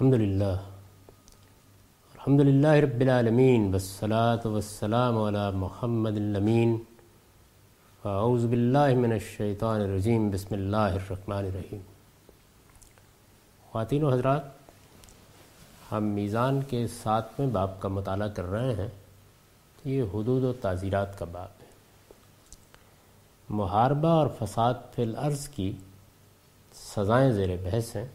الحمد للہ۔ الحمد للہ رب العالمین، والصلاة والسلام علی محمد الامین۔ فاعوذ باللہ من الشیطان الرجیم، بسم اللہ الرحمن الرحیم۔ خواتین و حضرات، ہم میزان کے ساتویں باب کا مطالعہ کر رہے ہیں۔ یہ حدود و تعزیرات کا باب ہے۔ محاربہ اور فساد فی الارض کی سزائیں زیر بحث ہیں۔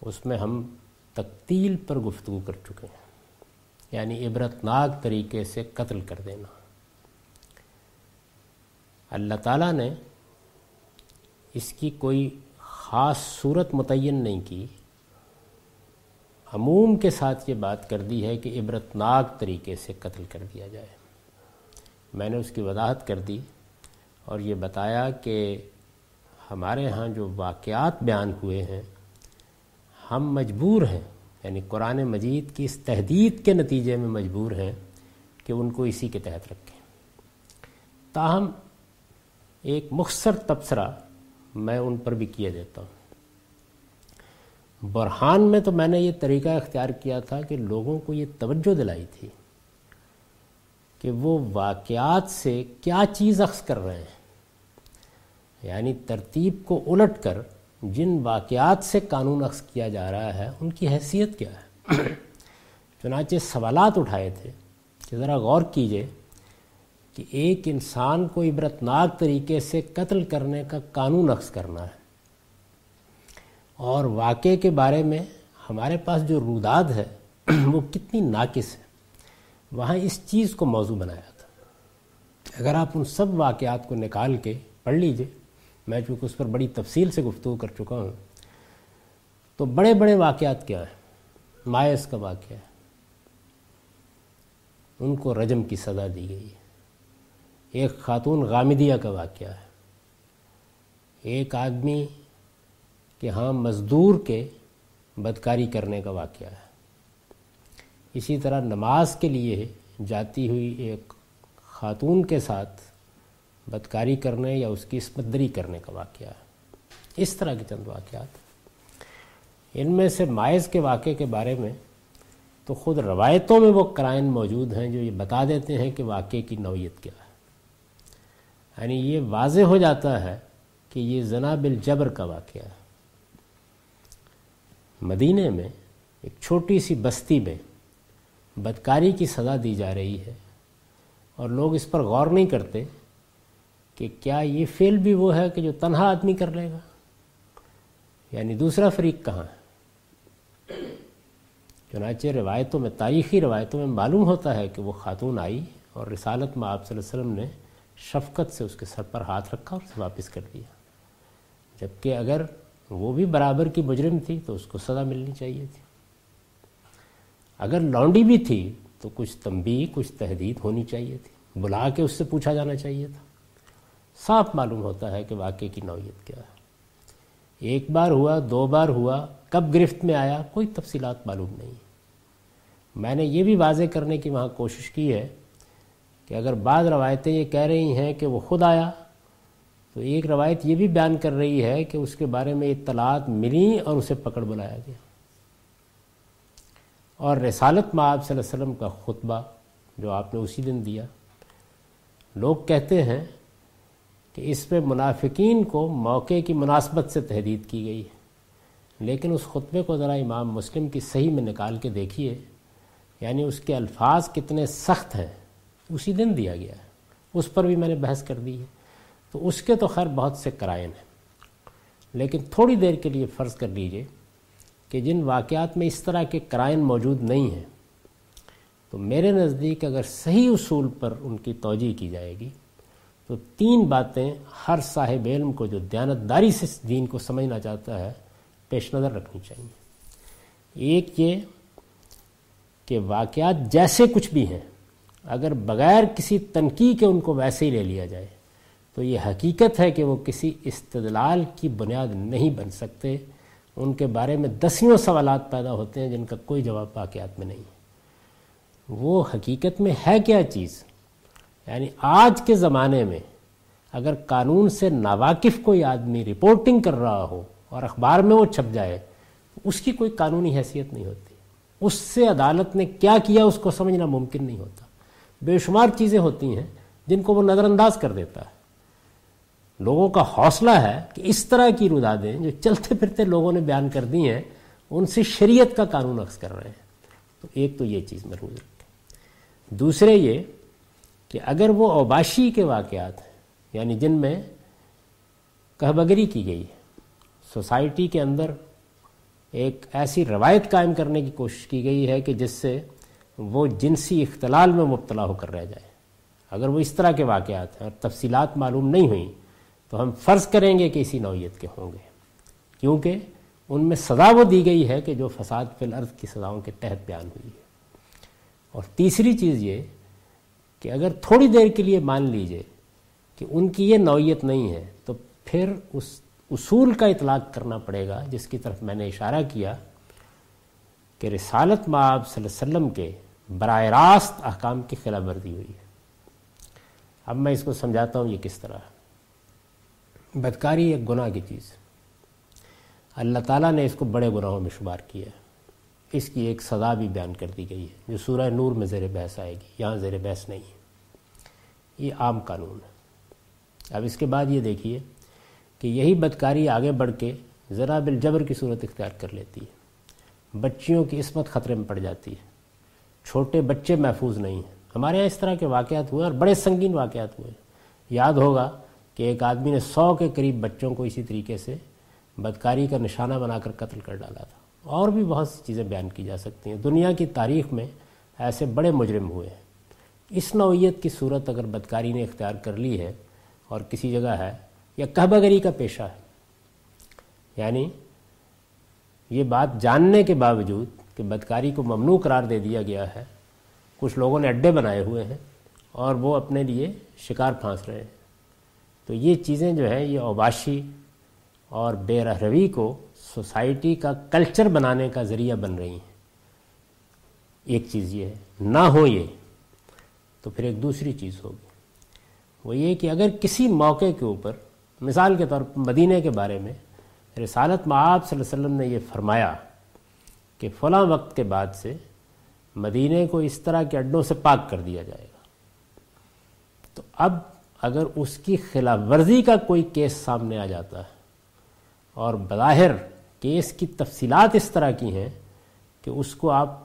اس میں ہم تقتیل پر گفتگو کر چکے ہیں۔ یعنی عبرتناک طریقے سے قتل کر دینا۔ اللہ تعالیٰ نے اس کی کوئی خاص صورت متعین نہیں کی۔ عموم کے ساتھ یہ بات کر دی ہے کہ عبرتناک طریقے سے قتل کر دیا جائے۔ میں نے اس کی وضاحت کر دی اور یہ بتایا کہ ہمارے ہاں جو واقعات بیان ہوئے ہیں ہم مجبور ہیں یعنی قرآن مجید کی اس تحدید کے نتیجے میں مجبور ہیں کہ ان کو اسی کے تحت رکھیں۔ تاہم، ایک مختصر تبصرہ میں ان پر بھی کیا دیتا ہوں۔ برہان میں تو میں نے یہ طریقہ اختیار کیا تھا کہ لوگوں کو یہ توجہ دلائی تھی کہ وہ واقعات سے کیا چیز اخذ کر رہے ہیں۔ یعنی ترتیب کو الٹ کر جن واقعات سے قانون اخذ کیا جا رہا ہے، ان کی حیثیت کیا ہے؟ چنانچہ سوالات اٹھائے تھے کہ ذرا غور کیجیے کہ ایک انسان کو عبرتناک طریقے سے قتل کرنے کا قانون اخذ کرنا ہے۔ اور واقعے کے بارے میں ہمارے پاس جو روداد ہے، وہ کتنی ناقص ہے۔ وہاں اس چیز کو موضوع بنایا تھا۔ اگر آپ ان سب واقعات کو نکال کے پڑھ لیجیے۔ میں چونکہ اس پر بڑی تفصیل سے گفتگو کر چکا ہوں، تو بڑے بڑے واقعات کیا ہیں؟ مایس کا واقعہ ہے۔ ان کو رجم کی سزا دی گئی ہے۔ ایک خاتون غامدیہ کا واقعہ ہے۔ ایک آدمی کے ہاں مزدور کے بدکاری کرنے کا واقعہ ہے۔ اسی طرح نماز کے لیے جاتی ہوئی ایک خاتون کے ساتھ بدکاری کرنے یا اس کی اسمت دری کرنے کا واقعہ ہے۔ اس طرح کے چند واقعات۔ ان میں سے مائز کے واقعے کے بارے میں تو خود روایتوں میں وہ کرائن موجود ہیں جو یہ بتا دیتے ہیں کہ واقعے کی نوعیت کیا ہے۔ یعنی یہ واضح ہو جاتا ہے کہ یہ زنا بالجبر کا واقعہ ہے۔ مدینہ میں ایک چھوٹی سی بستی میں بدکاری کی سزا دی جا رہی ہے اور لوگ اس پر غور نہیں کرتے کہ کیا یہ فیل بھی وہ ہے کہ جو تنہا آدمی کر لے گا؟ یعنی دوسرا فریق کہاں ہے؟ چنانچہ روایتوں میں، تاریخی روایتوں میں معلوم ہوتا ہے کہ وہ خاتون آئی اور رسالت میں آپ صلی اللہ علیہ وسلم نے شفقت سے اس کے سر پر ہاتھ رکھا اور اسے واپس کر دیا۔ جبکہ اگر وہ بھی برابر کی مجرم تھی تو اس کو سزا ملنی چاہیے تھی۔ اگر لانڈی بھی تھی تو کچھ تنبیہ، کچھ تحدید ہونی چاہیے تھی۔ بلا کے اس سے پوچھا جانا چاہیے تھا۔ صاف معلوم ہوتا ہے کہ واقعے کی نوعیت کیا ہے۔ ایک بار ہوا، دو بار ہوا، کب گرفت میں آیا، کوئی تفصیلات معلوم نہیں۔ میں نے یہ بھی واضح کرنے کی وہاں کوشش کی ہے کہ اگر بعض روایتیں یہ کہہ رہی ہیں کہ وہ خود آیا، تو ایک روایت یہ بھی بیان کر رہی ہے کہ اس کے بارے میں اطلاعات ملیں اور اسے پکڑ بلایا گیا۔ اور رسالت آپ صلی اللہ علیہ وسلم کا خطبہ جو آپ نے اسی دن دیا، لوگ کہتے ہیں کہ اس میں منافقین کو موقع کی مناسبت سے تحدید کی گئی ہے۔ لیکن اس خطبے کو ذرا امام مسلم کی صحیح میں نکال کے دیکھیے۔ یعنی اس کے الفاظ کتنے سخت ہیں۔ اسی دن دیا گیا۔ ہے اس پر بھی میں نے بحث کر دی ہے۔ تو اس کے تو خیر بہت سے کرائن ہیں۔ لیکن تھوڑی دیر کے لیے فرض کر لیجیے کہ جن واقعات میں اس طرح کے کرائن موجود نہیں ہیں، تو میرے نزدیک اگر صحیح اصول پر ان کی توجہ کی جائے گی تو تین باتیں ہر صاحب علم کو جو دیانتداری سے دین کو سمجھنا چاہتا ہے، پیش نظر رکھنی چاہیے۔ ایک یہ کہ واقعات جیسے کچھ بھی ہیں، اگر بغیر کسی تنقید کے ان کو ویسے ہی لے لیا جائے، تو یہ حقیقت ہے کہ وہ کسی استدلال کی بنیاد نہیں بن سکتے۔ ان کے بارے میں دسیوں سوالات پیدا ہوتے ہیں جن کا کوئی جواب واقعات میں نہیں۔ ہے وہ حقیقت میں ہے کیا چیز؟ یعنی آج کے زمانے میں اگر قانون سے ناواقف کوئی آدمی رپورٹنگ کر رہا ہو اور اخبار میں وہ چھپ جائے، اس کی کوئی قانونی حیثیت نہیں ہوتی۔ اس سے عدالت نے کیا کیا اس کو سمجھنا ممکن نہیں ہوتا۔ بے شمار چیزیں ہوتی ہیں جن کو وہ نظر انداز کر دیتا ہے۔ لوگوں کا حوصلہ ہے کہ اس طرح کی رودادیں جو چلتے پھرتے لوگوں نے بیان کر دی ہیں، ان سے شریعت کا قانون اخذ کر رہے ہیں۔ تو ایک تو یہ چیز محروز رکھیں۔ دوسرے یہ کہ اگر وہ اوباشی کے واقعات ہیں یعنی جن میں کہبگری کی گئی ہے سوسائٹی کے اندر ایک ایسی روایت قائم کرنے کی کوشش کی گئی ہے کہ جس سے وہ جنسی اختلال میں مبتلا ہو کر رہ جائے۔ اگر وہ اس طرح کے واقعات ہیں اور تفصیلات معلوم نہیں ہوئیں تو ہم فرض کریں گے کہ اسی نوعیت کے ہوں گے۔ کیونکہ ان میں سزا وہ دی گئی ہے کہ جو فساد فی الارض کی سزاؤں کے تحت بیان ہوئی ہے۔ اور تیسری چیز یہ کہ اگر تھوڑی دیر کے لیے مان لیجیے کہ ان کی یہ نوعیت نہیں ہے، تو پھر اس اصول کا اطلاق کرنا پڑے گا، جس کی طرف میں نے اشارہ کیا کہ رسالت معاب صلی اللہ علیہ وسلم کے براہ راست احکام کی خلاف ورزی ہوئی ہے۔ اب میں اس کو سمجھاتا ہوں یہ کس طرح بدکاری ایک گناہ کی چیز اللہ تعالیٰ نے اس کو بڑے گناہوں میں شمار کیا ہے۔ اس کی ایک سزا بھی بیان کر دی گئی ہے، جو سورہ نور میں زیر بحث آئے گی، یہاں زیر بحث نہیں ہے۔ یہ عام قانون ہے۔ اب اس کے بعد یہ دیکھیے کہ یہی بدکاری آگے بڑھ کے ذرا بالجبر کی صورت اختیار کر لیتی ہے۔ بچیوں کی عصمت خطرے میں پڑ جاتی ہے۔ چھوٹے بچے محفوظ نہیں ہیں۔ ہمارے یہاں اس طرح کے واقعات ہوئے اور بڑے سنگین واقعات ہوئے یاد ہوگا کہ ایک آدمی نے سو کے قریب بچوں کو اسی طریقے سے بدکاری کا نشانہ بنا کر قتل کر ڈالا تھا۔ اور بھی بہت سی چیزیں بیان کی جا سکتی ہیں۔ دنیا کی تاریخ میں ایسے بڑے مجرم ہوئے ہیں۔ اس نوعیت کی صورت اگر بدکاری نے اختیار کر لی ہے اور کسی جگہ ہے، یا کہبگری کا پیشہ ہے یعنی یہ بات جاننے کے باوجود کہ بدکاری کو ممنوع قرار دے دیا گیا ہے، کچھ لوگوں نے اڈے بنائے ہوئے ہیں اور وہ اپنے لیے شکار پھانس رہے ہیں۔ تو یہ چیزیں جو ہیں، یہ اوباشی اور بے روی کو سوسائٹی کا کلچر بنانے کا ذریعہ بن رہی ہیں۔ ایک چیز یہ ہے، نہ ہو یہ تو پھر ایک دوسری چیز ہوگی۔ وہ یہ کہ اگر کسی موقع کے اوپر، مثال کے طور پر مدینہ کے بارے میں رسالت معاب صلی اللہ علیہ وسلم نے یہ فرمایا کہ فلاں وقت کے بعد سے مدینہ کو اس طرح کے اڈوں سے پاک کر دیا جائے گا۔ تو اب اگر اس کی خلاف ورزی کا کوئی کیس سامنے آ جاتا ہے اور بظاہر کیس کی تفصیلات اس طرح کی ہیں کہ اس کو آپ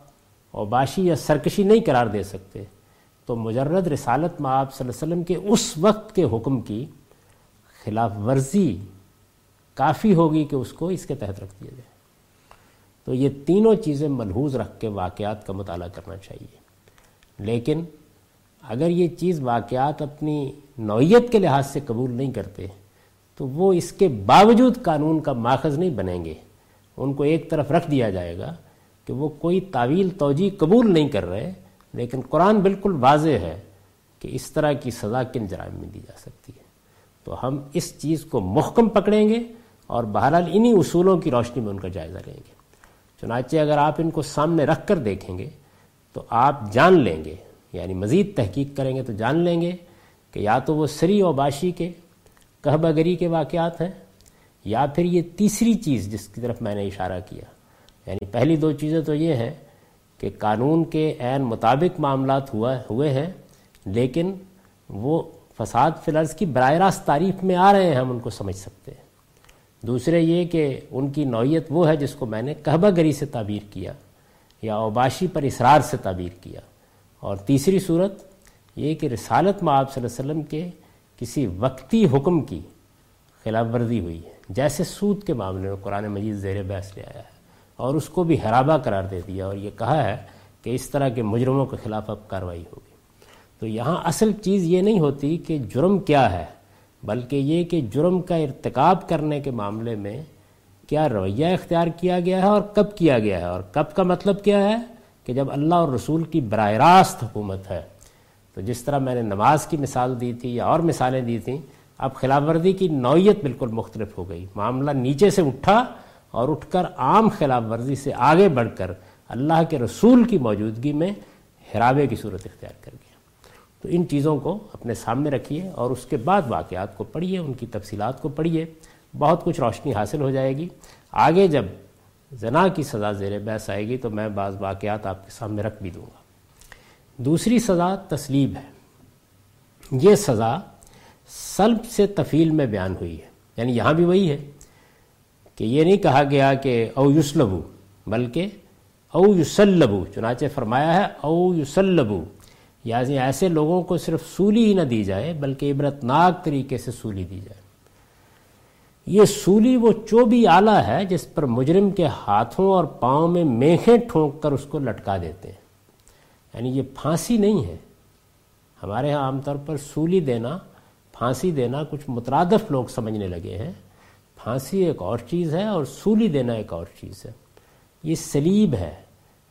اوباشی یا سرکشی نہیں قرار دے سکتے تو مجرد رسالت میں آپ صلی اللہ علیہ وسلم کے اس وقت کے حکم کی خلاف ورزی کافی ہوگی کہ اس کو اس کے تحت رکھ دیا جائے۔ تو یہ تینوں چیزیں ملحوظ رکھ کے واقعات کا مطالعہ کرنا چاہیے۔ لیکن اگر یہ چیز واقعات اپنی نوعیت کے لحاظ سے قبول نہیں کرتے، تو وہ اس کے باوجود قانون کا ماخذ نہیں بنیں گے۔ ان کو ایک طرف رکھ دیا جائے گا کہ وہ کوئی تعویل توجہ قبول نہیں کر رہے لیکن قرآن بالکل واضح ہے کہ اس طرح کی سزا کن جرائم میں دی جا سکتی ہے۔ تو ہم اس چیز کو محکم پکڑیں گے اور بہرحال انہی اصولوں کی روشنی میں ان کا جائزہ لیں گے۔ چنانچہ اگر آپ ان کو سامنے رکھ کر دیکھیں گے تو آپ جان لیں گے یعنی مزید تحقیق کریں گے تو جان لیں گے کہ یا تو وہ سری و باشی کے کہبگری کے واقعات ہیں یا پھر یہ تیسری چیز جس کی طرف میں نے اشارہ کیا۔ یعنی پہلی دو چیزیں تو یہ ہیں کہ قانون کے عین مطابق معاملات ہوا ہوئے ہیں، لیکن وہ فساد فلرز کی براہ راست تعریف میں آ رہے ہیں، ہم ان کو سمجھ سکتے ہیں۔ دوسرے یہ کہ ان کی نوعیت وہ ہے جس کو میں نے کہبہ گری سے تعبیر کیا یا اوباشی پر اصرار سے تعبیر کیا۔ اور تیسری صورت یہ کہ رسالت میں آپ صلی اللہ علیہ وسلم کے کسی وقتی حکم کی خلاف ورزی ہوئی ہے، جیسے سود کے معاملے میں قرآن مجید زیر بحث لے آیا ہے۔ اور اس کو بھی حرابہ قرار دے دیا اور یہ کہا ہے کہ اس طرح کے مجرموں کے خلاف اب کارروائی ہوگی۔ تو یہاں اصل چیز یہ نہیں ہوتی کہ جرم کیا ہے، بلکہ یہ کہ جرم کا ارتکاب کرنے کے معاملے میں کیا رویہ اختیار کیا گیا ہے اور کب کیا گیا ہے۔ اور کب کا مطلب کیا ہے؟ کہ جب اللہ اور رسول کی براہ راست حکومت ہے۔ تو جس طرح میں نے نماز کی مثال دی تھی یا اور مثالیں دی تھیں، اب خلاف ورزی کی نوعیت بالکل مختلف ہو گئی۔ معاملہ نیچے سے اٹھا اور اٹھ کر عام خلاف ورزی سے آگے بڑھ کر اللہ کے رسول کی موجودگی میں حرابے کی صورت اختیار کر گیا۔ تو ان چیزوں کو اپنے سامنے رکھیے اور اس کے بعد واقعات کو پڑھیے، ان کی تفصیلات کو پڑھیے، بہت کچھ روشنی حاصل ہو جائے گی۔ آگے جب زنا کی سزا زیر بحث آئے گی تو میں بعض واقعات آپ کے سامنے رکھ بھی دوں گا۔ دوسری سزا تسلیب ہے۔ یہ سزا سلب سے تفیل میں بیان ہوئی ہے یعنی یہاں بھی وہی ہے۔ کہ یہ نہیں کہا گیا کہ او یسلبو، بلکہ او یسلبو، چنانچہ فرمایا ہے او یسلبو۔ یعنی ایسے لوگوں کو صرف سولی ہی نہ دی جائے، بلکہ عبرتناک طریقے سے سولی دی جائے۔ یہ سولی وہ چوبی آلہ ہے جس پر مجرم کے ہاتھوں اور پاؤں میں میخیں ٹھونک کر اس کو لٹکا دیتے ہیں۔ یعنی یہ پھانسی نہیں ہے۔ ہمارے ہاں عام طور پر سولی دینا، پھانسی دینا کچھ مترادف لوگ سمجھنے لگے ہیں۔ پھانسی ایک اور چیز ہے اور سولی دینا ایک اور چیز ہے۔ یہ سلیب ہے،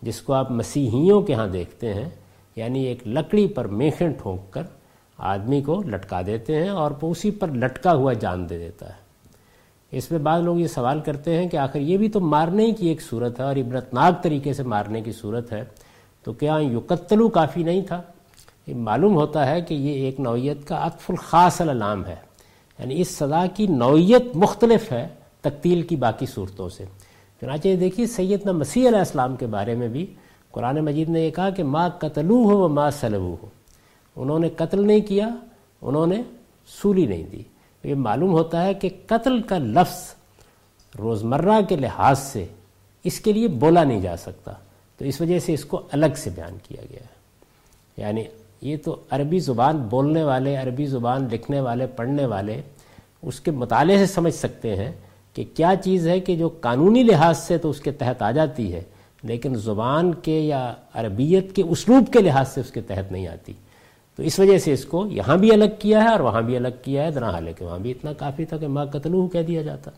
جس کو آپ مسیحیوں کے ہاں دیکھتے ہیں یعنی ایک لکڑی پر میخیں ٹھونک کر آدمی کو لٹکا دیتے ہیں اور اسی پر لٹکا ہوا جان دے دیتا ہے۔ اس میں بعض لوگ یہ سوال کرتے ہیں کہ آخر یہ بھی تو مارنے کی ایک صورت ہے اور عبرتناک طریقے سے مارنے کی صورت ہے، تو کیا یقتلو کافی نہیں تھا؟ یہ معلوم ہوتا ہے کہ یہ ایک نوعیت کا اطف الخاص العلام ہے۔ یعنی اس سزا کی نوعیت مختلف ہے تقتیل کی باقی صورتوں سے۔ چنانچہ دیکھیے سیدنا مسیح علیہ السلام کے بارے میں بھی قرآن مجید نے یہ کہا کہ ماں قتلو ہو و ماں سلبو ہو انہوں نے قتل نہیں کیا، انہوں نے سولی نہیں دی۔ یہ معلوم ہوتا ہے کہ قتل کا لفظ روزمرہ کے لحاظ سے اس کے لیے بولا نہیں جا سکتا۔ تو اس وجہ سے اس کو الگ سے بیان کیا گیا ہے۔ یعنی یہ تو عربی زبان بولنے والے، عربی زبان لکھنے والے، پڑھنے والے اس کے مطالعے سے سمجھ سکتے ہیں کہ کیا چیز ہے کہ جو قانونی لحاظ سے تو اس کے تحت آ جاتی ہے، لیکن زبان کے یا عربیت کے اسلوب کے لحاظ سے اس کے تحت نہیں آتی۔ تو اس وجہ سے اس کو یہاں بھی الگ کیا ہے اور وہاں بھی الگ کیا ہے۔ درا حال کہ وہاں بھی اتنا کافی تھا کہ ماں قتلو کہہ دیا جاتا۔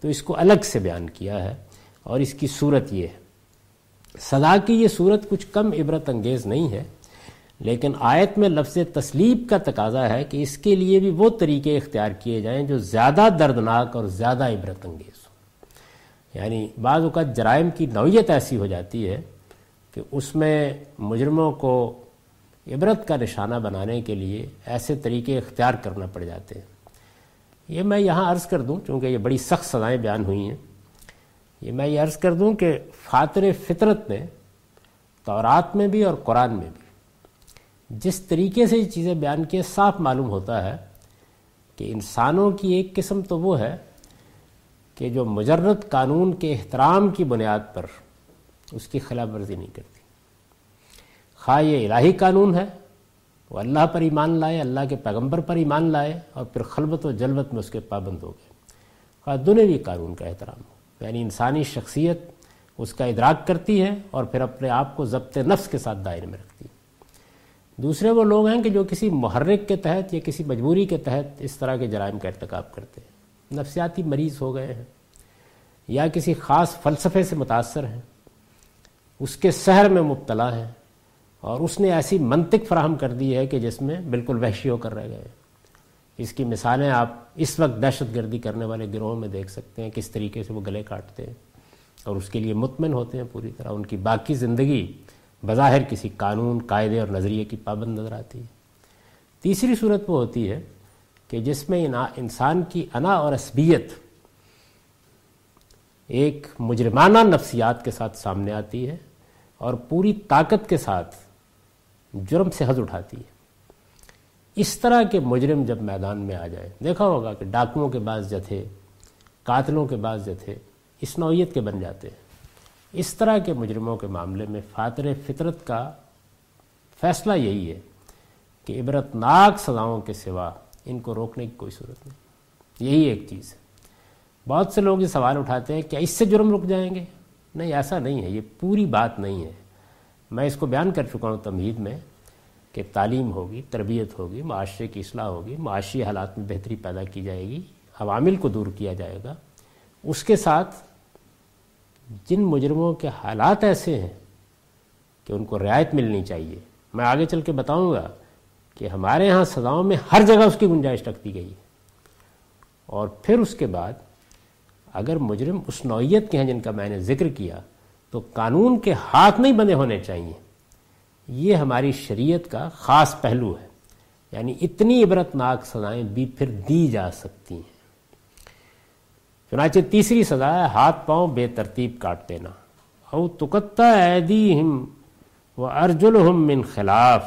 تو اس کو الگ سے بیان کیا ہے اور اس کی صورت یہ ہے۔ سدا کی یہ صورت کچھ کم عبرت انگیز نہیں ہے۔ لیکن آیت میں لفظ تسلیب کا تقاضا ہے کہ اس کے لیے بھی وہ طریقے اختیار کیے جائیں جو زیادہ دردناک اور زیادہ عبرت انگیز ہوں۔ یعنی بعض اوقات جرائم کی نوعیت ایسی ہو جاتی ہے کہ اس میں مجرموں کو عبرت کا نشانہ بنانے کے لیے ایسے طریقے اختیار کرنا پڑ جاتے ہیں۔ یہ میں یہاں عرض کر دوں، چونکہ یہ بڑی سخت سزائیں بیان ہوئی ہیں، یہ میں یہ عرض کر دوں کہ فاتر فطرت نے تورات میں بھی اور قرآن میں بھی جس طریقے سے یہ چیزیں بیان کیے، صاف معلوم ہوتا ہے کہ انسانوں کی ایک قسم تو وہ ہے کہ جو مجرد قانون کے احترام کی بنیاد پر اس کی خلاف ورزی نہیں کرتی۔ خواہ یہ الہی قانون ہے، وہ اللہ پر ایمان لائے، اللہ کے پیغمبر پر ایمان لائے اور پھر خلبت و جلوت میں اس کے پابند ہو گئے۔ خواہ دنیوی قانون کا احترام ہو یعنی انسانی شخصیت اس کا ادراک کرتی ہے اور پھر اپنے آپ کو ضبط نفس کے ساتھ دائرے میں رکھتی ہے۔ دوسرے وہ لوگ ہیں کہ جو کسی محرک کے تحت یا کسی مجبوری کے تحت اس طرح کے جرائم کا ارتکاب کرتے ہیں۔ نفسیاتی مریض ہو گئے ہیں یا کسی خاص فلسفے سے متاثر ہیں۔ اس کے سحر میں مبتلا ہیں اور اس نے ایسی منطق فراہم کر دی ہے کہ جس میں بالکل وحشی ہو کر رہ گئے ہیں۔ اس کی مثالیں آپ اس وقت دہشت گردی کرنے والے گروہوں میں دیکھ سکتے ہیں کس طریقے سے وہ گلے کاٹتے ہیں اور اس کے لیے مطمئن ہوتے ہیں پوری طرح۔ ان کی باقی زندگی بظاہر کسی قانون، قاعدے اور نظریے کی پابند نظر آتی ہے۔ تیسری صورت وہ ہوتی ہے کہ جس میں انسان کی انا اور عصبیت ایک مجرمانہ نفسیات کے ساتھ سامنے آتی ہے اور پوری طاقت کے ساتھ جرم سے حض اٹھاتی ہے۔ اس طرح کے مجرم جب میدان میں آ جائے دیکھا ہوگا کہ ڈاکوؤں کے بعض جتھے، قاتلوں کے بعض جتھے اس نوعیت کے بن جاتے ہیں۔ اس طرح کے مجرموں کے معاملے میں فاتر فطرت کا فیصلہ یہی ہے کہ عبرت ناک سزاؤں کے سوا ان کو روکنے کی کوئی صورت نہیں۔ یہی ایک چیز ہے۔ بہت سے لوگ یہ سوال اٹھاتے ہیں، کیا اس سے جرم رک جائیں گے؟ نہیں، ایسا نہیں ہے، یہ پوری بات نہیں ہے۔ میں اس کو بیان کر چکا ہوں تمہید میں کہ تعلیم ہوگی، تربیت ہوگی، معاشرے کی اصلاح ہوگی، معاشی حالات میں بہتری پیدا کی جائے گی، عوامل کو دور کیا جائے گا۔ اس کے ساتھ جن مجرموں کے حالات ایسے ہیں کہ ان کو رعایت ملنی چاہیے۔ میں آگے چل کے بتاؤں گا کہ ہمارے ہاں سزاؤں میں ہر جگہ اس کی گنجائش رکھ دی گئی۔ ہے اور پھر اس کے بعد اگر مجرم اس نوعیت کے ہیں جن کا میں نے ذکر کیا، تو قانون کے ہاتھ نہیں بندے ہونے چاہیے۔ یہ ہماری شریعت کا خاص پہلو ہے۔ یعنی اتنی عبرت ناک سزائیں بھی پھر دی جا سکتی ہیں۔ چنانچہ تیسری سزا ہے، ہاتھ پاؤں بے ترتیب کاٹ دینا۔ او تکتا ایدیہم و ارجلہم من خلاف۔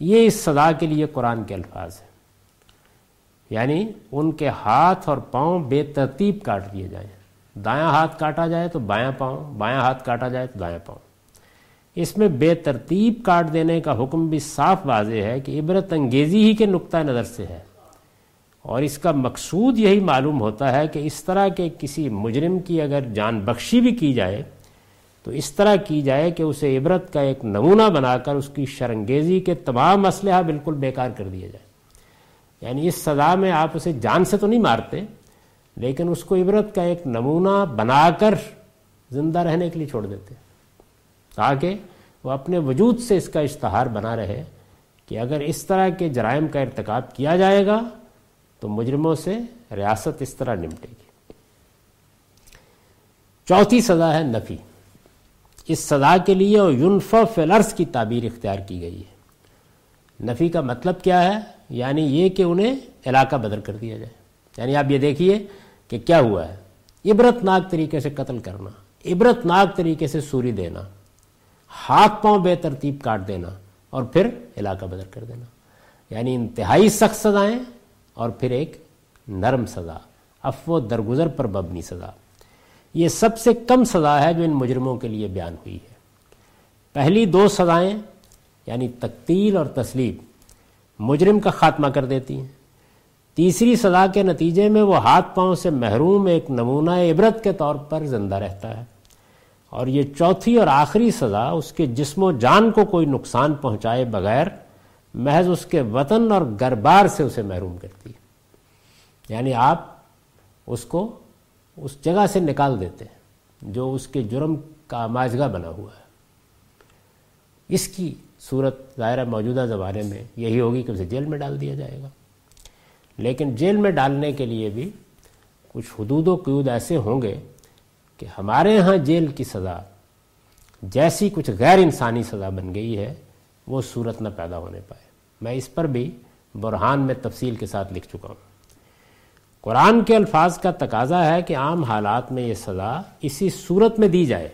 یہ اس سزا کے لیے قرآن کے الفاظ ہیں۔ یعنی ان کے ہاتھ اور پاؤں بے ترتیب کاٹ دیے جائیں۔ دایاں ہاتھ کاٹا جائے تو بایاں پاؤں، بایاں ہاتھ کاٹا جائے تو دایاں پاؤں۔ اس میں بے ترتیب کاٹ دینے کا حکم بھی صاف واضح ہے کہ عبرت انگیزی ہی کے نقطہ نظر سے ہے۔ اور اس کا مقصود یہی معلوم ہوتا ہے کہ اس طرح کے کسی مجرم کی اگر جان بخشی بھی کی جائے، تو اس طرح کی جائے کہ اسے عبرت کا ایک نمونہ بنا کر اس کی شرنگیزی کے تمام اسلحہ بالکل بیکار کر دیا جائے۔ یعنی اس سزا میں آپ اسے جان سے تو نہیں مارتے، لیکن اس کو عبرت کا ایک نمونہ بنا کر زندہ رہنے کے لیے چھوڑ دیتے۔ تاکہ وہ اپنے وجود سے اس کا اشتہار بنا رہے کہ اگر اس طرح کے جرائم کا ارتکاب کیا جائے گا تو مجرموں سے ریاست اس طرح نمٹے گی۔ چوتھی سزا ہے نفی۔ اس سزا کے لیے یونف فلرس کی تعبیر اختیار کی گئی ہے۔ نفی کا مطلب کیا ہے؟ یعنی یہ کہ انہیں علاقہ بدر کر دیا جائے۔ یعنی آپ یہ دیکھیے کہ کیا ہوا ہے۔ عبرت ناک طریقے سے قتل کرنا، عبرت ناک طریقے سے سوری دینا، ہاتھ پاؤں بے ترتیب کاٹ دینا اور پھر علاقہ بدر کر دینا۔ یعنی انتہائی سخت سزائیں اور پھر ایک نرم سزا افو درگزر پر مبنی سزا۔ یہ سب سے کم سزا ہے جو ان مجرموں کے لیے بیان ہوئی ہے۔ پہلی دو سزائیں یعنی تقتیل اور تسلیم، مجرم کا خاتمہ کر دیتی ہیں۔ تیسری سزا کے نتیجے میں وہ ہاتھ پاؤں سے محروم ایک نمونہ عبرت کے طور پر زندہ رہتا ہے۔ اور یہ چوتھی اور آخری سزا، اس کے جسم و جان کو کوئی نقصان پہنچائے بغیر محض اس کے وطن اور گربار سے اسے محروم کرتی ہے۔ یعنی آپ اس کو اس جگہ سے نکال دیتے ہیں جو اس کے جرم کا ماجگہ بنا ہوا ہے۔ اس کی صورت ظاہرہ موجودہ زمانے میں یہی ہوگی کہ اسے جیل میں ڈال دیا جائے گا۔ لیکن جیل میں ڈالنے کے لیے بھی کچھ حدود و قیود ایسے ہوں گے کہ ہمارے ہاں جیل کی سزا جیسی کچھ غیر انسانی سزا بن گئی ہے وہ صورت نہ پیدا ہونے پائے۔ میں اس پر بھی برہان میں تفصیل کے ساتھ لکھ چکا ہوں۔ قرآن کے الفاظ کا تقاضا ہے کہ عام حالات میں یہ سزا اسی صورت میں دی جائے۔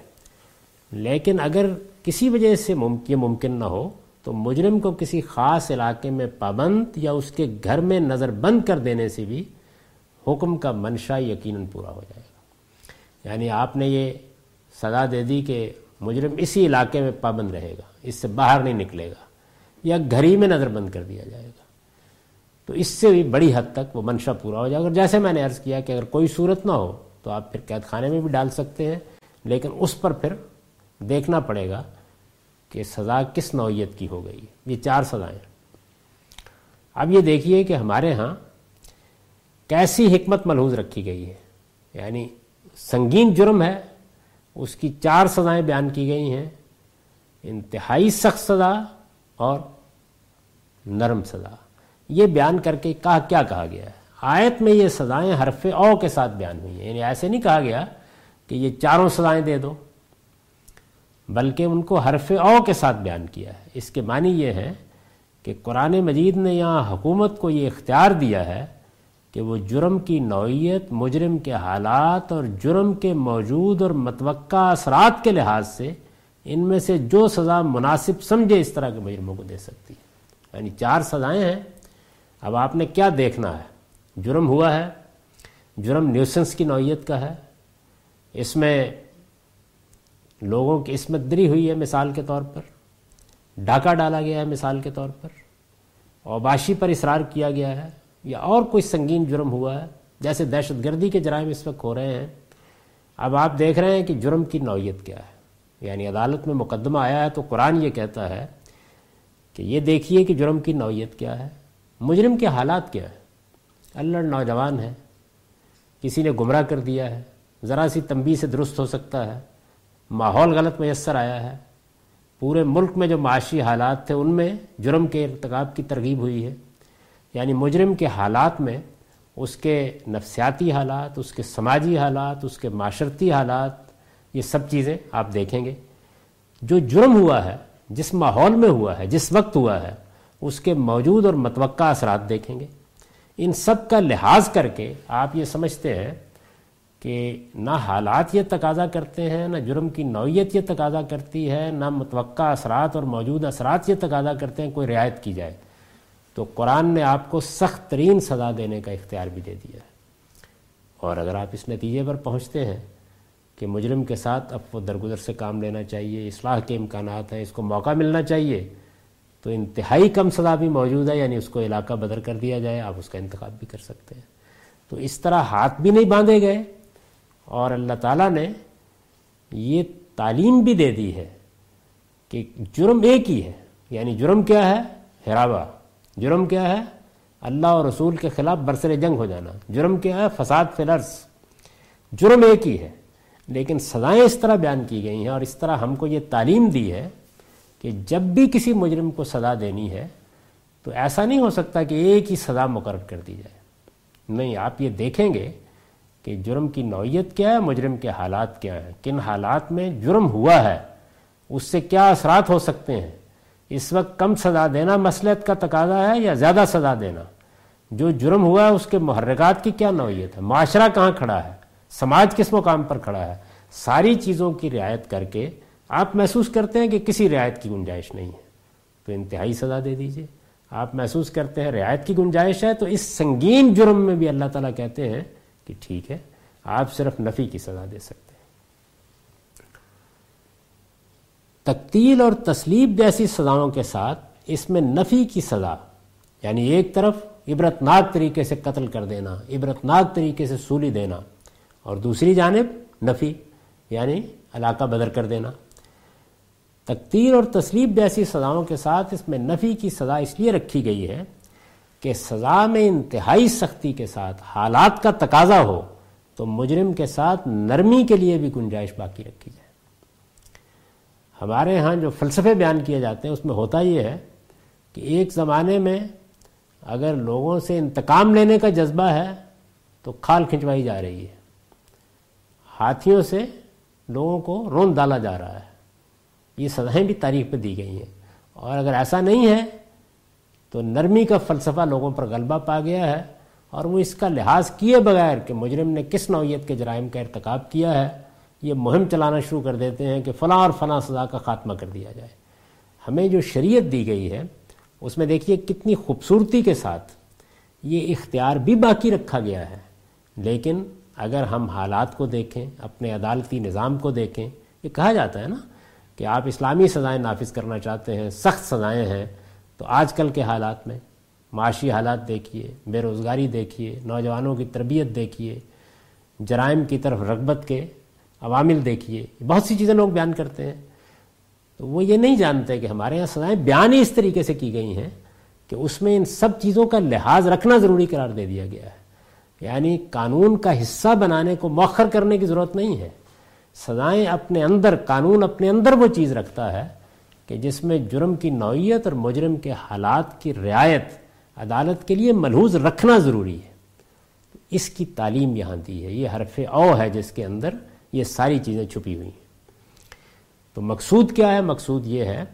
لیکن اگر کسی وجہ سے یہ ممکن نہ ہو، تو مجرم کو کسی خاص علاقے میں پابند یا اس کے گھر میں نظر بند کر دینے سے بھی حکم کا منشا یقیناً پورا ہو جائے گا۔ یعنی آپ نے یہ سزا دے دی کہ مجرم اسی علاقے میں پابند رہے گا۔ اس سے باہر نہیں نکلے گا یا گھر ہی میں نظر بند کر دیا جائے گا۔ تو اس سے بھی بڑی حد تک وہ منشا پورا ہو جائے گا۔ جیسے میں نے عرض کیا کہ اگر کوئی صورت نہ ہو تو آپ پھر قید خانے میں بھی ڈال سکتے ہیں، لیکن اس پر پھر دیکھنا پڑے گا کہ سزا کس نوعیت کی ہو گئی۔ یہ چار سزائیں۔ اب یہ دیکھیے کہ ہمارے ہاں کیسی حکمت ملحوظ رکھی گئی ہے۔ یعنی سنگین جرم ہے، اس کی چار سزائیں بیان کی گئی ہیں۔ انتہائی سخت سزا اور نرم سزا۔ یہ بیان کر کے کہا، کیا کہا گیا؟ ہے آیت میں یہ سزائیں حرف او کے ساتھ بیان ہوئی ہیں۔ یعنی ایسے نہیں کہا گیا کہ یہ چاروں سزائیں دے دو، بلکہ ان کو حرف او کے ساتھ بیان کیا ہے۔ اس کے معنی یہ ہے کہ قرآن مجید نے یہاں حکومت کو یہ اختیار دیا ہے کہ وہ جرم کی نوعیت، مجرم کے حالات اور جرم کے موجود اور متوقع اثرات کے لحاظ سے ان میں سے جو سزا مناسب سمجھے اس طرح کے مجرموں کو دے سکتی ہے۔ یعنی چار سزائیں ہیں۔ اب آپ نے کیا دیکھنا ہے؟ جرم ہوا ہے۔ جرم نیوسنس کی نوعیت کا ہے۔ اس میں لوگوں کی عصمت دری ہوئی ہے مثال کے طور پر۔ ڈاکہ ڈالا گیا ہے مثال کے طور پر۔ اوباشی پر اصرار کیا گیا ہے۔ یا اور کوئی سنگین جرم ہوا ہے۔ جیسے دہشت گردی کے جرائم اس وقت ہو رہے ہیں۔ اب آپ دیکھ رہے ہیں کہ جرم کی نوعیت کیا ہے۔ یعنی عدالت میں مقدمہ آیا ہے تو قرآن یہ کہتا ہے کہ یہ دیکھیے کہ جرم کی نوعیت کیا ہے، مجرم کے حالات کیا ہے اللہ نوجوان ہے، کسی نے گمراہ کر دیا ہے، ذرا سی تنبی سے درست ہو سکتا ہے، ماحول غلط میسر آیا ہے۔ پورے ملک میں جو معاشی حالات تھے، ان میں جرم کے ارتکاب کی ترغیب ہوئی ہے۔ یعنی مجرم کے حالات میں اس کے نفسیاتی حالات، اس کے سماجی حالات، اس کے معاشرتی حالات یہ سب چیزیں آپ دیکھیں گے۔ جو جرم ہوا ہے، جس ماحول میں ہوا ہے، جس وقت ہوا ہے، اس کے موجود اور متوقع اثرات دیکھیں گے۔ ان سب کا لحاظ کر کے آپ یہ سمجھتے ہیں کہ نہ حالات یہ تقاضا کرتے ہیں، نہ جرم کی نوعیت یہ تقاضا کرتی ہے، نہ متوقع اثرات اور موجود اثرات یہ تقاضا کرتے ہیں، کوئی رعایت کی جائے۔ تو قرآن نے آپ کو سخت ترین سزا دینے کا اختیار بھی دے دیا ہے۔ اور اگر آپ اس نتیجے پر پہنچتے ہیں کہ مجرم کے ساتھ اب وہ درگزر سے کام لینا چاہیے، اصلاح کے امکانات ہیں، اس کو موقع ملنا چاہیے، تو انتہائی کم سزا بھی موجود ہے یعنی اس کو علاقہ بدر کر دیا جائے، آپ اس کا انتخاب بھی کر سکتے ہیں۔ تو اس طرح ہاتھ بھی نہیں باندھے گئے اور اللہ تعالیٰ نے یہ تعلیم بھی دے دی ہے کہ جرم ایک ہی ہے۔ یعنی جرم کیا ہے؟ ہراوا جرم کیا ہے؟ اللہ اور رسول کے خلاف برسر جنگ ہو جانا۔ جرم کیا ہے؟ فساد فلرس جرم ایک ہی ہے۔ لیکن سزائیں اس طرح بیان کی گئی ہیں اور اس طرح ہم کو یہ تعلیم دی ہے کہ جب بھی کسی مجرم کو سزا دینی ہے تو ایسا نہیں ہو سکتا کہ ایک ہی سزا مقرر کر دی جائے۔ نہیں، آپ یہ دیکھیں گے کہ جرم کی نوعیت کیا ہے، مجرم کے حالات کیا ہیں، کن حالات میں جرم ہوا ہے، اس سے کیا اثرات ہو سکتے ہیں۔ اس وقت کم سزا دینا مسلحت کا تقاضا ہے یا زیادہ سزا دینا؟ جو جرم ہوا ہے، اس کے محرکات کی کیا نوعیت ہے؟ معاشرہ کہاں کھڑا ہے؟ سماج کس مقام پر کھڑا ہے، ساری چیزوں کی رعایت کر کے آپ محسوس کرتے ہیں کہ کسی رعایت کی گنجائش نہیں ہے۔ تو انتہائی سزا دے دیجیے۔ آپ محسوس کرتے ہیں رعایت کی گنجائش ہے، تو اس سنگین جرم میں بھی اللہ تعالیٰ کہتے ہیں کہ ٹھیک ہے، آپ صرف نفی کی سزا دے سکتے ہیں۔ تقتیل اور تسلیب جیسی سزاؤں کے ساتھ اس میں نفی کی سزا یعنی ایک طرف عبرتناک طریقے سے قتل کر دینا، عبرتناک طریقے سے سولی دینا اور دوسری جانب نفی یعنی علاقہ بدر کر دینا۔ تقتیر اور تسلیب جیسی سزاؤں کے ساتھ اس میں نفی کی سزا اس لیے رکھی گئی ہے کہ سزا میں انتہائی سختی کے ساتھ حالات کا تقاضا ہو تو مجرم کے ساتھ نرمی کے لیے بھی گنجائش باقی رکھی جائے۔ ہمارے ہاں جو فلسفے بیان کیے جاتے ہیں، اس میں ہوتا یہ ہے کہ ایک زمانے میں اگر لوگوں سے انتقام لینے کا جذبہ ہے تو کھال کھنچوائی جا رہی ہے۔ ہاتھیوں سے لوگوں کو رون ڈالا جا رہا ہے۔ یہ سزائیں بھی تاریخ پہ دی گئی ہیں۔ اور اگر ایسا نہیں ہے تو نرمی کا فلسفہ لوگوں پر غلبہ پا گیا ہے اور وہ اس کا لحاظ کیے بغیر کہ مجرم نے کس نوعیت کے جرائم کا ارتکاب کیا ہے، یہ مہم چلانا شروع کر دیتے ہیں کہ فلاں اور فلاں سزا کا خاتمہ کر دیا جائے۔ ہمیں جو شریعت دی گئی ہے، اس میں دیکھیے کتنی خوبصورتی کے ساتھ یہ اختیار بھی باقی رکھا گیا ہے، لیکن اگر ہم حالات کو دیکھیں، اپنے عدالتی نظام کو دیکھیں، یہ کہا جاتا ہے نا کہ آپ اسلامی سزائیں نافذ کرنا چاہتے ہیں، سخت سزائیں ہیں، تو آج کل کے حالات میں معاشی حالات دیکھیے، بے روزگاری دیکھیے، نوجوانوں کی تربیت دیکھیے، جرائم کی طرف رغبت کے عوامل دیکھیے، بہت سی چیزیں لوگ بیان کرتے ہیں۔ تو وہ یہ نہیں جانتے کہ ہمارے یہاں سزائیں بیان ہی اس طریقے سے کی گئی ہیں کہ اس میں ان سب چیزوں کا لحاظ رکھنا ضروری قرار دے دیا گیا ہے۔ یعنی قانون کا حصہ بنانے کو مؤخر کرنے کی ضرورت نہیں ہے۔ سزائیں اپنے اندر، قانون اپنے اندر وہ چیز رکھتا ہے کہ جس میں جرم کی نوعیت اور مجرم کے حالات کی رعایت، عدالت کے لیے ملحوظ رکھنا ضروری ہے۔ اس کی تعلیم یہاں دی ہے، یہ حرف او ہے جس کے اندر یہ ساری چیزیں چھپی ہوئی ہیں۔ تو مقصود کیا ہے؟ مقصود یہ ہے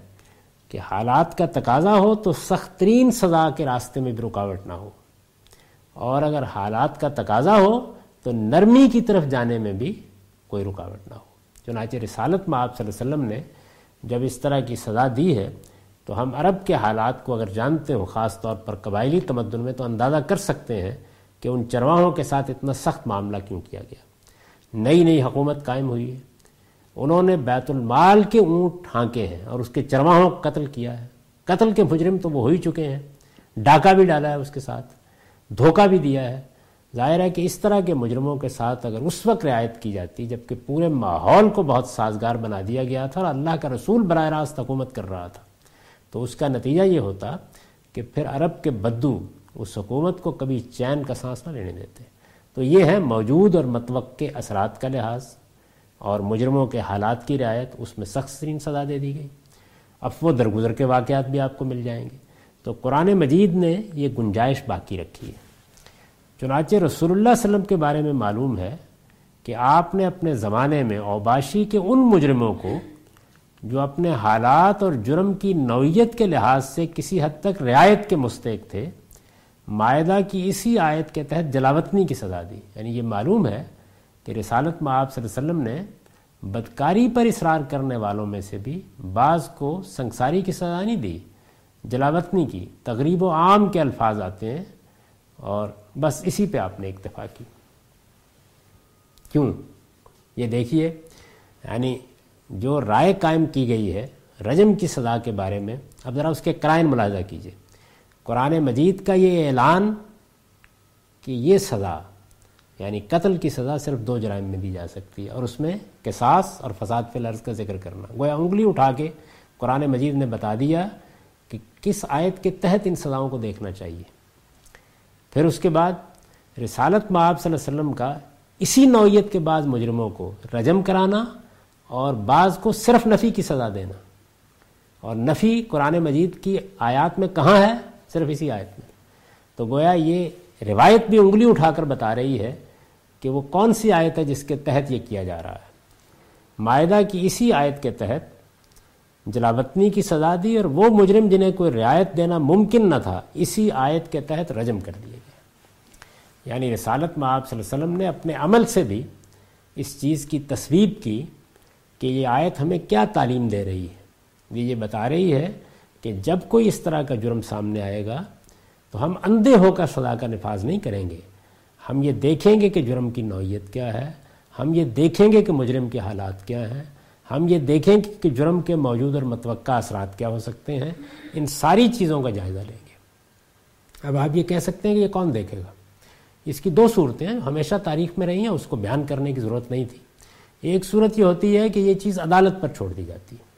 کہ حالات کا تقاضا ہو تو سخت ترین سزا کے راستے میں بھی رکاوٹ نہ ہو۔ اور اگر حالات کا تقاضا ہو تو نرمی کی طرف جانے میں بھی کوئی رکاوٹ نہ ہو۔ چنانچہ رسالت میں آپ صلی اللہ علیہ وسلم نے جب اس طرح کی سزا دی ہے تو ہم عرب کے حالات کو اگر جانتے ہوں، خاص طور پر قبائلی تمدن میں، تو اندازہ کر سکتے ہیں کہ ان چرواہوں کے ساتھ اتنا سخت معاملہ کیوں کیا گیا۔ نئی نئی حکومت قائم ہوئی ہے۔ انہوں نے بیت المال کے اونٹ ٹھانکے ہیں اور اس کے چرواہوں کو قتل کیا ہے۔ قتل کے مجرم تو وہ ہو ہی چکے ہیں۔ ڈاکہ بھی ڈالا ہے اس کے ساتھ۔ دھوکہ بھی دیا ہے۔ ظاہر ہے کہ اس طرح کے مجرموں کے ساتھ اگر اس وقت رعایت کی جاتی جبکہ پورے ماحول کو بہت سازگار بنا دیا گیا تھا اور اللہ کا رسول براہ راست حکومت کر رہا تھا۔ تو اس کا نتیجہ یہ ہوتا کہ پھر عرب کے بدو اس حکومت کو کبھی چین کا سانس نہ لینے دیتے۔ تو یہ ہے موجود اور متوقع اثرات کا لحاظ۔ اور مجرموں کے حالات کی رعایت اس میں سخت ترین سزا دے دی گئی۔ اب وہ درگزر کے واقعات بھی آپ کو مل جائیں گے۔ تو قرآن مجید نے یہ گنجائش باقی رکھی ہے۔ چنانچہ رسول اللہ علیہ وسلم کے بارے میں معلوم ہے کہ آپ نے اپنے زمانے میں اوباشی کے ان مجرموں کو جو اپنے حالات اور جرم کی نوعیت کے لحاظ سے کسی حد تک رعایت کے مستحق تھے، معاہدہ کی اسی آیت کے تحت جلاوطنی کی سزا دی۔ یعنی یہ معلوم ہے کہ رسالت میں آپ صلی اللہ علیہ وسلم نے بدکاری پر اصرار کرنے والوں میں سے بھی بعض کو سنساری کی سزا نہیں دی، جلاوطنی کی۔ تقریب و عام کے الفاظ آتے ہیں۔ اور بس اسی پہ آپ نے اکتفا کی۔ کیوں؟ یہ دیکھیے یعنی جو رائے قائم کی گئی ہے رجم کی سزا کے بارے میں، اب ذرا اس کے کرائن ملاحظہ کیجیے۔ قرآن مجید کا یہ اعلان کہ یہ سزا یعنی قتل کی سزا صرف دو جرائم میں دی جا سکتی ہے، اور اس میں قصاص اور فساد فی الارض کا ذکر کرنا۔ گویا انگلی اٹھا کے قرآن مجید نے بتا دیا کہ کس آیت کے تحت ان سزاؤں کو دیکھنا چاہیے۔ پھر اس کے بعد رسالت میں آپ صلی اللہ علیہ وسلم کا اسی نوعیت کے بعض مجرموں کو رجم کرانا اور بعض کو صرف نفی کی سزا دینا۔ اور نفی قرآن مجید کی آیات میں کہاں ہے؟ صرف اسی آیت میں۔ تو گویا یہ روایت بھی انگلی اٹھا کر بتا رہی ہے کہ وہ کون سی آیت ہے جس کے تحت یہ کیا جا رہا ہے۔ معاہدہ کی اسی آیت کے تحت جلاوطنی کی سزا دی اور وہ مجرم جنہیں کوئی رعایت دینا ممکن نہ تھا، اسی آیت کے تحت رجم کر دیا گیا یعنی رسالت میں آپ صلی اللہ علیہ وسلم نے اپنے عمل سے بھی اس چیز کی تصویب کی کہ یہ آیت ہمیں کیا تعلیم دے رہی ہے۔ یہ یہ بتا رہی ہے کہ جب کوئی اس طرح کا جرم سامنے آئے گا تو ہم اندھے ہو کر سزا کا نفاذ نہیں کریں گے۔ ہم یہ دیکھیں گے کہ جرم کی نوعیت کیا ہے، ہم یہ دیکھیں گے کہ مجرم کے حالات کیا ہیں۔ ہم یہ دیکھیں گے کہ جرم کے موجود اور متوقع اثرات کیا ہو سکتے ہیں، ان ساری چیزوں کا جائزہ لیں گے۔ اب آپ یہ کہہ سکتے ہیں کہ یہ کون دیکھے گا؟ اس کی دو صورتیں ہیں، ہمیشہ تاریخ میں رہی ہیں، اس کو بیان کرنے کی ضرورت نہیں تھی۔ ایک صورت یہ ہوتی ہے کہ یہ چیز عدالت پر چھوڑ دی جاتی۔ ہے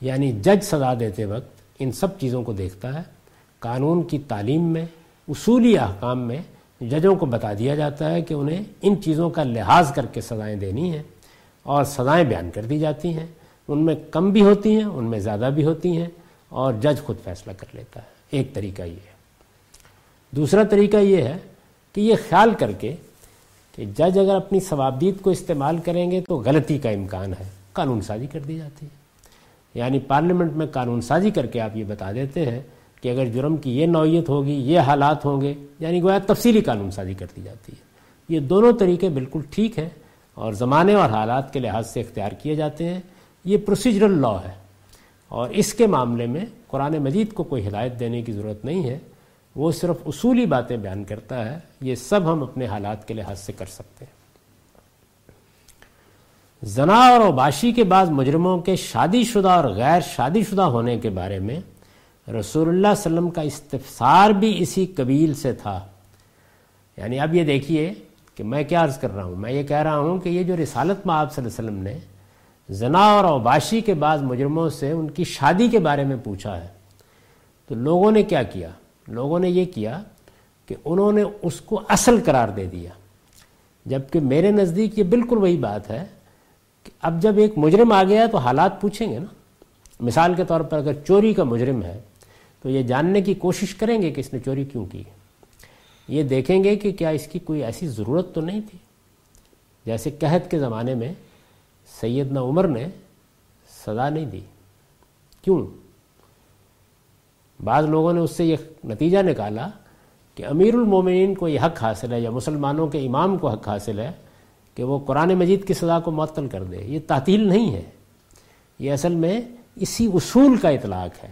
یعنی جج سزا دیتے وقت ان سب چیزوں کو دیکھتا ہے۔ قانون کی تعلیم میں، اصولی احکام میں ججوں کو بتا دیا جاتا ہے کہ انہیں ان چیزوں کا لحاظ کر کے سزائیں دینی ہیں۔ اور سزائیں بیان کر دی جاتی ہیں۔ ان میں کم بھی ہوتی ہیں، ان میں زیادہ بھی ہوتی ہیں اور جج خود فیصلہ کر لیتا ہے۔ ایک طریقہ یہ ہے۔ دوسرا طریقہ یہ ہے کہ یہ خیال کر کے کہ جج اگر اپنی ثوابدید کو استعمال کریں گے تو غلطی کا امکان ہے۔ قانون سازی کر دی جاتی ہے۔ یعنی پارلیمنٹ میں قانون سازی کر کے آپ یہ بتا دیتے ہیں کہ اگر جرم کی یہ نوعیت ہوگی، یہ حالات ہوں گے۔ یعنی گویا تفصیلی قانون سازی کر دی جاتی ہے۔ یہ دونوں طریقے بالکل ٹھیک ہیں۔ اور زمانے اور حالات کے لحاظ سے اختیار کیے جاتے ہیں۔ یہ پروسیجرل لا ہے۔ اور اس کے معاملے میں قرآن مجید کو کوئی ہدایت دینے کی ضرورت نہیں ہے۔ وہ صرف اصولی باتیں بیان کرتا ہے۔ یہ سب ہم اپنے حالات کے لحاظ سے کر سکتے ہیں۔ زنا اور اوباشی کے بعض مجرموں کے شادی شدہ اور غیر شادی شدہ ہونے کے بارے میں رسول اللہ علیہ وسلم کا استفسار بھی اسی قبیل سے تھا۔ یعنی اب یہ دیکھیے کہ میں کیا عرض کر رہا ہوں؟ میں یہ کہہ رہا ہوں کہ یہ جو رسالت میں آپ صلی اللہ علیہ وسلم نے زنا اور اوباشی کے بعض مجرموں سے ان کی شادی کے بارے میں پوچھا ہے، تو لوگوں نے کیا کیا؟ لوگوں نے یہ کیا کہ انہوں نے اس کو اصل قرار دے دیا۔ جبکہ میرے نزدیک یہ بالکل وہی بات ہے کہ اب جب ایک مجرم آ گیا تو حالات پوچھیں گے نا۔ مثال کے طور پر اگر چوری کا مجرم ہے تو یہ جاننے کی کوشش کریں گے کہ اس نے چوری کیوں کی۔ یہ دیکھیں گے کہ کیا اس کی کوئی ایسی ضرورت تو نہیں تھی۔ جیسے قحط کے زمانے میں سیدنا عمر نے سزا نہیں دی۔ کیوں؟ بعض لوگوں نے اس سے یہ نتیجہ نکالا کہ امیر المومنین کو یہ حق حاصل ہے یا مسلمانوں کے امام کو حق حاصل ہے کہ وہ قرآن مجید کی سزا کو معطل کر دے۔ یہ تعطیل نہیں ہے۔ یہ اصل میں اسی اصول کا اطلاق ہے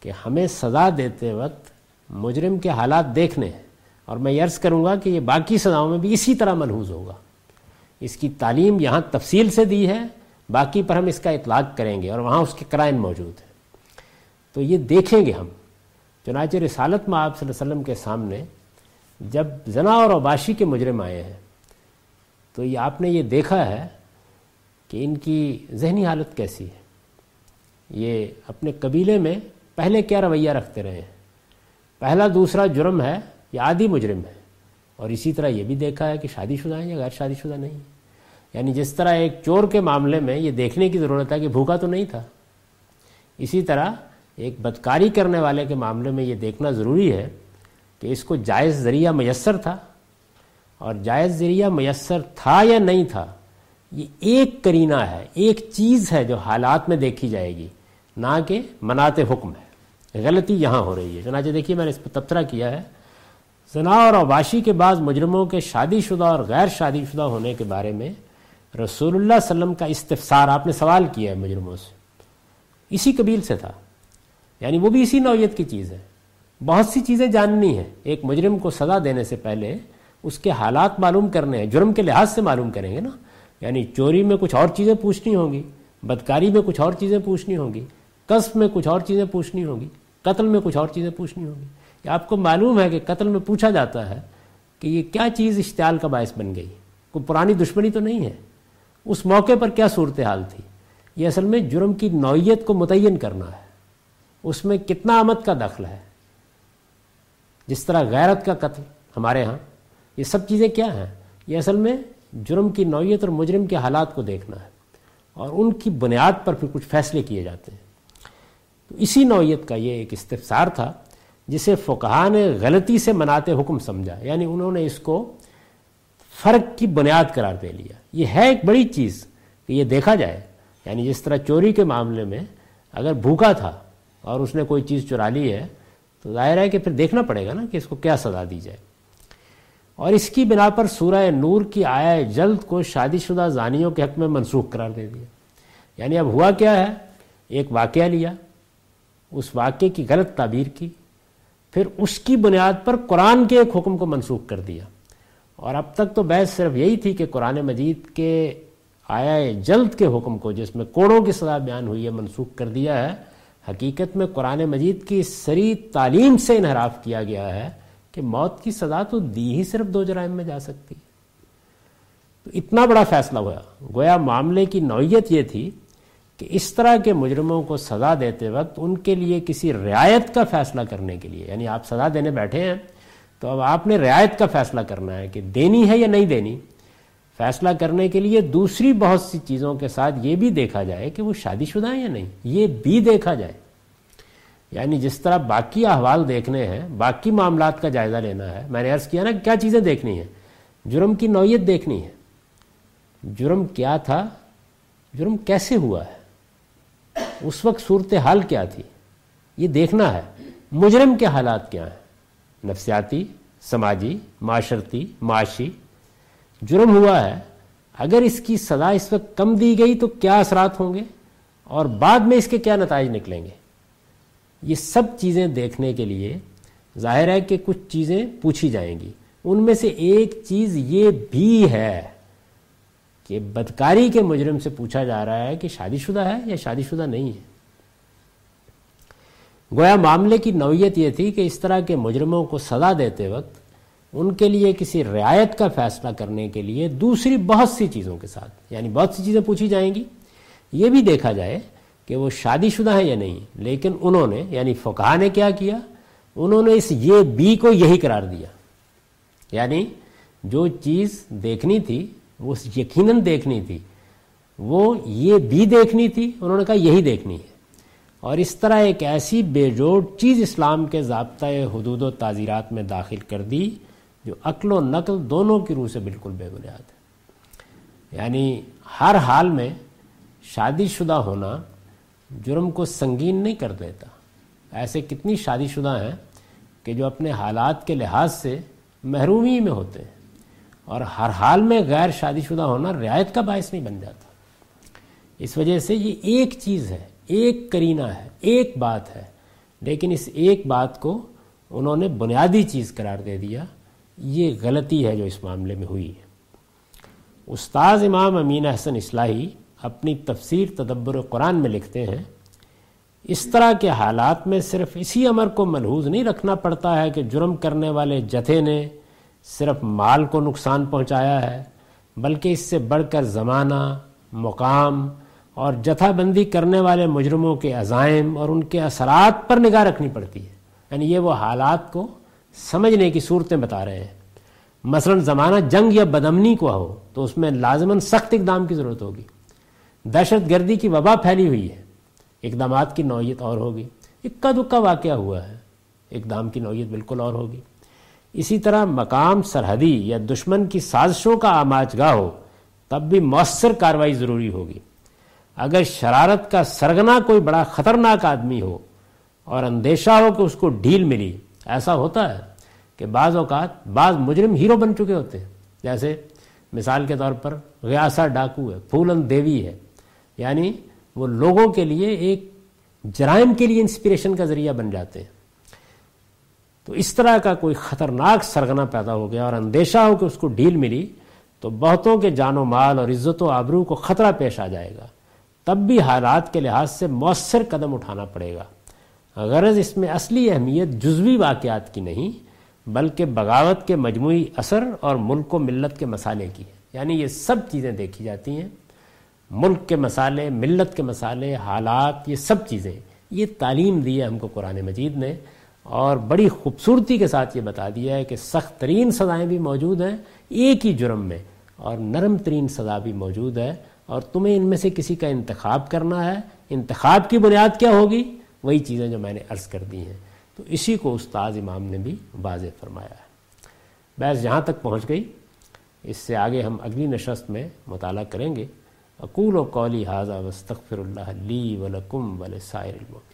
کہ ہمیں سزا دیتے وقت مجرم کے حالات دیکھنے ہیں۔ اور میں یہ عرض کروں گا کہ یہ باقی سزاؤں میں بھی اسی طرح ملحوظ ہوگا۔ اس کی تعلیم یہاں تفصیل سے دی ہے، باقی پر ہم اس کا اطلاق کریں گے اور وہاں اس کے کرائن موجود ہیں۔ تو یہ دیکھیں گے ہم۔ چنانچہ رسالت میں آپ صلی اللہ علیہ وسلم کے سامنے جب زنا اور اباشی کے مجرم آئے ہیں، تو یہ آپ نے یہ دیکھا ہے کہ ان کی ذہنی حالت کیسی ہے۔ یہ اپنے قبیلے میں پہلے کیا رویہ رکھتے رہے ہیں؟ پہلا دوسرا جرم ہے یا عادی مجرم ہے۔ اور اسی طرح یہ بھی دیکھا ہے کہ شادی شدہ ہیں یا غیر شادی شدہ نہیں۔ یعنی جس طرح ایک چور کے معاملے میں یہ دیکھنے کی ضرورت ہے کہ بھوکا تو نہیں تھا۔ اسی طرح ایک بدکاری کرنے والے کے معاملے میں یہ دیکھنا ضروری ہے کہ اس کو جائز ذریعہ میسر تھا۔ اور جائز ذریعہ میسر تھا یا نہیں تھا، یہ ایک کرینہ ہے، ایک چیز ہے جو حالات میں دیکھی جائے گی، نہ کہ منات حکم ہے۔ غلطی یہاں ہو رہی ہے۔ چنانچہ دیکھیے میں نے اس پہ تبصرہ کیا ہے۔ زنا اور اواشی کے بعض مجرموں کے شادی شدہ اور غیر شادی شدہ ہونے کے بارے میں رسول اللہ صلی اللہ علیہ وسلم کا استفسار آپ نے سوال کیا ہے مجرموں سے۔ اسی قبیل سے تھا۔ یعنی وہ بھی اسی نوعیت کی چیز ہے۔ بہت سی چیزیں جاننی ہیں۔ ایک مجرم کو سزا دینے سے پہلے اس کے حالات معلوم کرنے ہیں۔ جرم کے لحاظ سے معلوم کریں گے نا۔ یعنی چوری میں کچھ اور چیزیں پوچھنی ہوں گی، بدکاری میں کچھ اور چیزیں پوچھنی ہوں گی قصب میں کچھ اور چیزیں پوچھنی ہوں گی، قتل میں کچھ اور چیزیں پوچھنی ہوں گی۔ کہ آپ کو معلوم ہے کہ قتل میں پوچھا جاتا ہے کہ یہ کیا چیز اشتعال کا باعث بن گئی؟ کوئی پرانی دشمنی تو نہیں ہے۔ اس موقع پر کیا صورتحال تھی؟ یہ اصل میں جرم کی نوعیت کو متعین کرنا ہے۔ اس میں کتنا آمد کا دخل ہے؟ جس طرح غیرت کا قتل ہمارے ہاں یہ سب چیزیں کیا ہیں؟ یہ اصل میں جرم کی نوعیت اور مجرم کے حالات کو دیکھنا ہے۔ اور ان کی بنیاد پر پھر کچھ فیصلے کیے جاتے ہیں۔ تو اسی نوعیت کا یہ ایک استفسار تھا۔ جسے فقہ نے غلطی سے مناتے حکم سمجھا۔ یعنی انہوں نے اس کو فرق کی بنیاد قرار دے لیا۔ یہ ہے ایک بڑی چیز کہ یہ دیکھا جائے۔ یعنی جس طرح چوری کے معاملے میں اگر بھوکا تھا اور اس نے کوئی چیز چرا لی ہے، تو ظاہر ہے کہ پھر دیکھنا پڑے گا نا کہ اس کو کیا سزا دی جائے۔ اور اس کی بنا پر سورہ نور کی آیا جلد کو شادی شدہ زانیوں کے حق میں منسوخ قرار دے دیا۔ یعنی اب ہوا کیا ہے؟ ایک واقعہ لیا۔ اس واقعے کی غلط تعبیر کی۔ پھر اس کی بنیاد پر قرآن کے ایک حکم کو منسوخ کر دیا۔ اور اب تک تو بحث صرف یہی تھی کہ قرآن مجید کے آیا جلد کے حکم کو جس میں کوڑوں کی سزا بیان ہوئی ہے، منسوخ کر دیا ہے۔ حقیقت میں قرآن مجید کی سری تعلیم سے انحراف کیا گیا ہے کہ موت کی سزا تو دی ہی صرف دو جرائم میں جا سکتی۔ ہے تو اتنا بڑا فیصلہ ہوا۔ گویا معاملے کی نوعیت یہ تھی کہ اس طرح کے مجرموں کو سزا دیتے وقت ان کے لیے کسی رعایت کا فیصلہ کرنے کے لیے یعنی آپ سزا دینے بیٹھے ہیں، تو اب آپ نے رعایت کا فیصلہ کرنا ہے کہ دینی ہے یا نہیں دینی؟ فیصلہ کرنے کے لیے دوسری بہت سی چیزوں کے ساتھ یہ بھی دیکھا جائے کہ وہ شادی شدہ ہیں یا نہیں، یہ بھی دیکھا جائے۔ یعنی جس طرح باقی احوال دیکھنے ہیں، باقی معاملات کا جائزہ لینا ہے، میں نے عرض کیا نا کیا چیزیں دیکھنی ہیں؟ جرم کی نوعیت دیکھنی ہے۔ جرم کیا تھا؟ جرم کیسے ہوا ہے؟ اس وقت صورت حال کیا تھی؟ یہ دیکھنا ہے، مجرم کے حالات کیا ہیں؟ نفسیاتی، سماجی، معاشرتی، معاشی۔ جرم ہوا ہے، اگر اس کی سزا اس وقت کم دی گئی تو کیا اثرات ہوں گے؟ اور بعد میں اس کے کیا نتائج نکلیں گے؟ یہ سب چیزیں دیکھنے کے لیے ظاہر ہے کہ کچھ چیزیں پوچھی جائیں گی۔ ان میں سے ایک چیز یہ بھی ہے۔ کہ بدکاری کے مجرم سے پوچھا جا رہا ہے کہ شادی شدہ ہے یا شادی شدہ نہیں ہے۔ گویا معاملے کی نوعیت یہ تھی کہ اس طرح کے مجرموں کو سزا دیتے وقت ان کے لیے کسی رعایت کا فیصلہ کرنے کے لیے دوسری بہت سی چیزوں کے ساتھ یعنی بہت سی چیزیں پوچھی جائیں گی۔ یہ بھی دیکھا جائے کہ وہ شادی شدہ ہیں یا نہیں، لیکن انہوں نے یعنی فقہ نے کیا کیا؟ انہوں نے اس یہ بی کو یہی قرار دیا۔ یعنی جو چیز دیکھنی تھی وہ یقیناً دیکھنی تھی۔ وہ یہ بھی دیکھنی تھی، انہوں نے کہا یہی دیکھنی ہے۔ اور اس طرح ایک ایسی بے جوڑ چیز اسلام کے ضابطۂ حدود و تعزیرات میں داخل کر دی جو عقل و نقل دونوں کی روح سے بالکل بے بنیاد ہے۔ یعنی ہر حال میں شادی شدہ ہونا جرم کو سنگین نہیں کر دیتا۔ ایسے کتنی شادی شدہ ہیں کہ جو اپنے حالات کے لحاظ سے محرومی میں ہوتے ہیں۔ اور ہر حال میں غیر شادی شدہ ہونا رعایت کا باعث نہیں بن جاتا۔ اس وجہ سے یہ ایک چیز ہے، ایک کرینہ ہے، ایک بات ہے۔ لیکن اس ایک بات کو انہوں نے بنیادی چیز قرار دے دیا۔ یہ غلطی ہے جو اس معاملے میں ہوئی۔ ہے استاذ امام امین احسن اصلاحی اپنی تفسیر تدبر قرآن میں لکھتے ہیں، اس طرح کے حالات میں صرف اسی امر کو ملحوظ نہیں رکھنا پڑتا ہے کہ جرم کرنے والے جتھے نے صرف مال کو نقصان پہنچایا ہے، بلکہ اس سے بڑھ کر زمانہ، مقام اور جتھا بندی کرنے والے مجرموں کے عزائم اور ان کے اثرات پر نگاہ رکھنی پڑتی ہے۔ یعنی یہ وہ حالات کو سمجھنے کی صورتیں بتا رہے ہیں۔ مثلا زمانہ جنگ یا بدمنی کو ہو تو اس میں لازماً سخت اقدام کی ضرورت ہوگی۔ دہشت گردی کی وبا پھیلی ہوئی ہے۔ اقدامات کی نوعیت اور ہوگی۔ اکا دکا واقعہ ہوا ہے۔ اقدام کی نوعیت بالکل اور ہوگی۔ اسی طرح مقام سرحدی یا دشمن کی سازشوں کا آماج گاہ ہو، تب بھی مؤثر کاروائی ضروری ہوگی۔ اگر شرارت کا سرگنا کوئی بڑا خطرناک آدمی ہو اور اندیشہ ہو کہ اس کو ڈھیل ملی، ایسا ہوتا ہے کہ بعض اوقات بعض مجرم ہیرو بن چکے ہوتے ہیں۔ جیسے مثال کے طور پر غیاسا ڈاکو ہے، پھولن دیوی ہے۔ یعنی وہ لوگوں کے لیے ایک جرائم کے لیے انسپریشن کا ذریعہ بن جاتے ہیں۔ تو اس طرح کا کوئی خطرناک سرگنا پیدا ہو گیا اور اندیشہ ہو کہ اس کو ڈھیل ملی، تو بہتوں کے جان و مال اور عزت و آبرو کو خطرہ پیش آ جائے گا۔ تب بھی حالات کے لحاظ سے مؤثر قدم اٹھانا پڑے گا۔ غرض اس میں اصلی اہمیت جزوی واقعات کی نہیں، بلکہ بغاوت کے مجموعی اثر اور ملک و ملت کے مسالے کی ہے۔ یعنی یہ سب چیزیں دیکھی جاتی ہیں۔ ملک کے مسالے، ملت کے مسالے، حالات، یہ سب چیزیں، یہ تعلیم دی ہے ہم کو قرآن مجید نے۔ اور بڑی خوبصورتی کے ساتھ یہ بتا دیا ہے کہ سخت ترین سزائیں بھی موجود ہیں ایک ہی جرم میں اور نرم ترین سزا بھی موجود ہے اور تمہیں ان میں سے کسی کا انتخاب کرنا ہے، انتخاب کی بنیاد کیا ہوگی؟ وہی چیزیں جو میں نے عرض کر دی ہیں۔ تو اسی کو استاذ امام نے بھی واضح فرمایا ہے۔ بحث جہاں تک پہنچ گئی۔ اس سے آگے ہم اگلی نشست میں مطالعہ کریں گے۔ اقول و قولی حاضہ وستغفر اللہ لی ولکم ولسائر المؤمنین